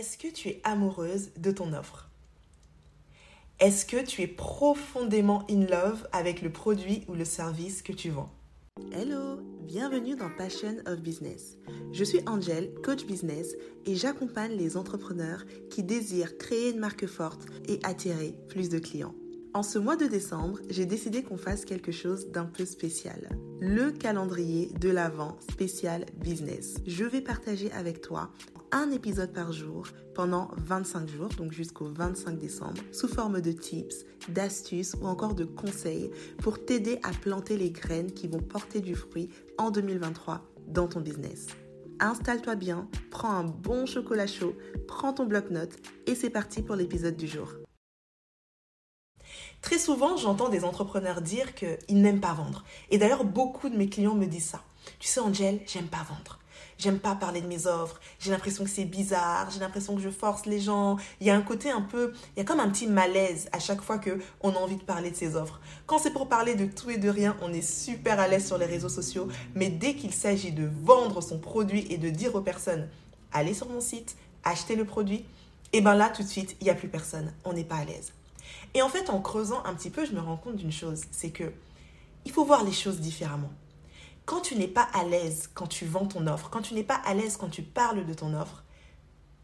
Est-ce que tu es amoureuse de ton offre? Est-ce que tu es profondément in love avec le produit ou le service que tu vends? Hello, bienvenue dans Passion of Business. Je suis Angel, coach business, et j'accompagne les entrepreneurs qui désirent créer une marque forte et attirer plus de clients. En ce mois de décembre, j'ai décidé qu'on fasse quelque chose d'un peu spécial. Le calendrier de l'Avent spécial business. Je vais partager avec toi un épisode par jour pendant 25 jours, donc jusqu'au 25 décembre, sous forme de tips, d'astuces ou encore de conseils pour t'aider à planter les graines qui vont porter du fruit en 2023 dans ton business. Installe-toi bien, prends un bon chocolat chaud, prends ton bloc-notes et c'est parti pour l'épisode du jour. Très souvent, j'entends des entrepreneurs dire qu'ils n'aiment pas vendre. Et d'ailleurs, beaucoup de mes clients me disent ça. Tu sais, Angel, j'aime pas vendre. J'aime pas parler de mes offres. J'ai l'impression que c'est bizarre. J'ai l'impression que je force les gens. Il y a un côté un peu, il y a comme un petit malaise à chaque fois que on a envie de parler de ses offres. Quand c'est pour parler de tout et de rien, on est super à l'aise sur les réseaux sociaux. Mais dès qu'il s'agit de vendre son produit et de dire aux personnes, allez sur mon site, achetez le produit, et eh ben là tout de suite, il n'y a plus personne. On n'est pas à l'aise. Et en fait, en creusant un petit peu, je me rends compte d'une chose, c'est que il faut voir les choses différemment. Quand tu n'es pas à l'aise quand tu vends ton offre, quand tu n'es pas à l'aise quand tu parles de ton offre,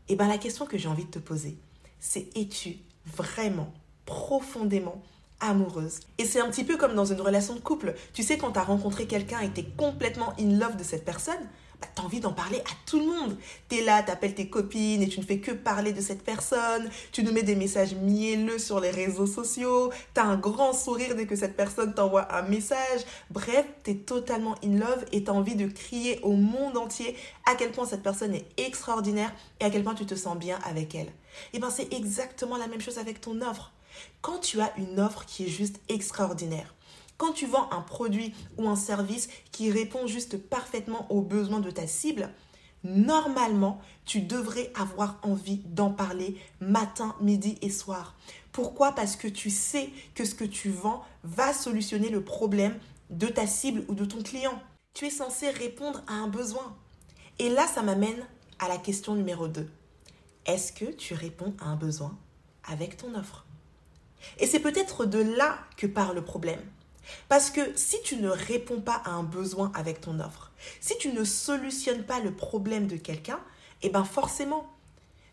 eh ben la question que j'ai envie de te poser, c'est es-tu vraiment profondément amoureuse? Et c'est un petit peu comme dans une relation de couple. Tu sais, quand tu as rencontré quelqu'un et tu es complètement in love de cette personne, bah, envie d'en parler à tout le monde. Tu là, tu appelles tes copines et tu ne fais que parler de cette personne. Tu nous mets des messages mielleux sur les réseaux sociaux. Tu as un grand sourire dès que cette personne t'envoie un message. Bref, tu es totalement in love et tu envie de crier au monde entier à quel point cette personne est extraordinaire et à quel point tu te sens bien avec elle. Et bien c'est exactement la même chose avec ton offre. Quand tu as une offre qui est juste extraordinaire, quand tu vends un produit ou un service qui répond juste parfaitement aux besoins de ta cible, normalement, tu devrais avoir envie d'en parler matin, midi et soir. Pourquoi? Parce que tu sais que ce que tu vends va solutionner le problème de ta cible ou de ton client. Tu es censé répondre à un besoin. Et là, ça m'amène à la question numéro 2. Est-ce que tu réponds à un besoin avec ton offre? Et c'est peut-être de là que part le problème. Parce que si tu ne réponds pas à un besoin avec ton offre, si tu ne solutionnes pas le problème de quelqu'un, eh bien forcément,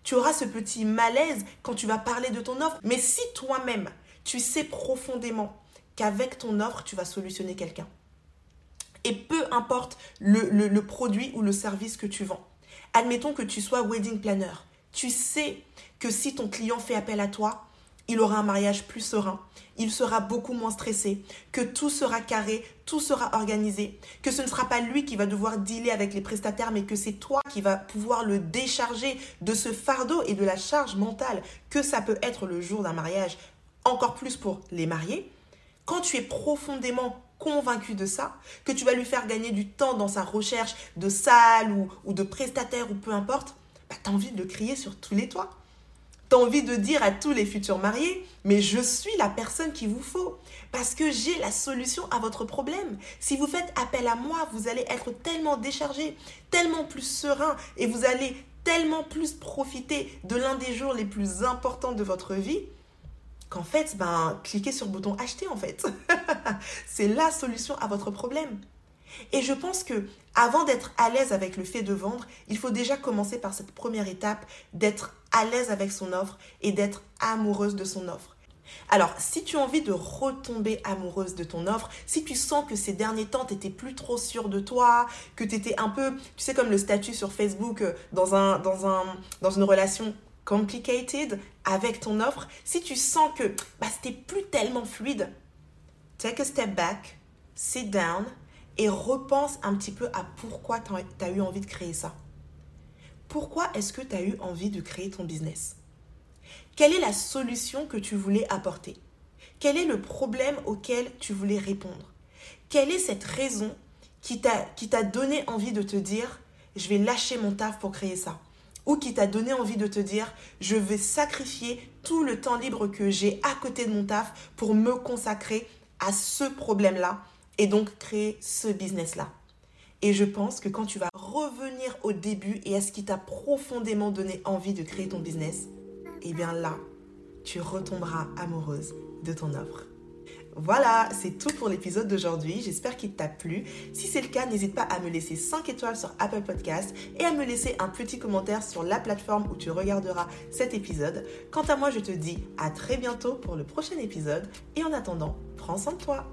tu auras ce petit malaise quand tu vas parler de ton offre. Mais si toi-même, tu sais profondément qu'avec ton offre, tu vas solutionner quelqu'un, et peu importe le, le, produit ou le service que tu vends, admettons que tu sois wedding planner, tu sais que si ton client fait appel à toi, il aura un mariage plus serein, il sera beaucoup moins stressé, que tout sera carré, tout sera organisé, que ce ne sera pas lui qui va devoir dealer avec les prestataires, mais que c'est toi qui vas pouvoir le décharger de ce fardeau et de la charge mentale que ça peut être le jour d'un mariage, encore plus pour les mariés. Quand tu es profondément convaincu de ça, que tu vas lui faire gagner du temps dans sa recherche de salle ou, ou de prestataire ou peu importe, bah, tu as envie de le crier sur tous les toits envie de dire à tous les futurs mariés, mais je suis la personne qu'il vous faut parce que j'ai la solution à votre problème. Si vous faites appel à moi, vous allez être tellement déchargé, tellement plus serein et vous allez tellement plus profiter de l'un des jours les plus importants de votre vie qu'en fait, ben, cliquez sur le bouton acheter en fait. C'est la solution à votre problème. Et je pense que avant d'être à l'aise avec le fait de vendre, il faut déjà commencer par cette première étape d'être à l'aise avec son offre et d'être amoureuse de son offre. Alors, si tu as envie de retomber amoureuse de ton offre, si tu sens que ces derniers temps, tu n'étais plus trop sûre de toi, que tu étais un peu, tu sais, comme le statut sur Facebook, euh, dans, un, dans, un, dans une relation complicated avec ton offre, si tu sens que bah, c'était plus tellement fluide, take a step back, sit down et repense un petit peu à pourquoi tu as eu envie de créer ça. Pourquoi est-ce que tu as eu envie de créer ton business? Quelle est la solution que tu voulais apporter? Quel est le problème auquel tu voulais répondre? Quelle est cette raison qui t'a donné envie de te dire je vais lâcher mon taf pour créer ça? Ou qui t'a donné envie de te dire je vais sacrifier tout le temps libre que j'ai à côté de mon taf pour me consacrer à ce problème-là et donc créer ce business-là Et je pense que quand tu vas revenir au début et à ce qui t'a profondément donné envie de créer ton business, eh bien là, tu retomberas amoureuse de ton offre. Voilà, c'est tout pour l'épisode d'aujourd'hui. J'espère qu'il t'a plu. Si c'est le cas, n'hésite pas à me laisser 5 étoiles sur Apple Podcast et à me laisser un petit commentaire sur la plateforme où tu regarderas cet épisode. Quant à moi, je te dis à très bientôt pour le prochain épisode et en attendant, prends soin de toi.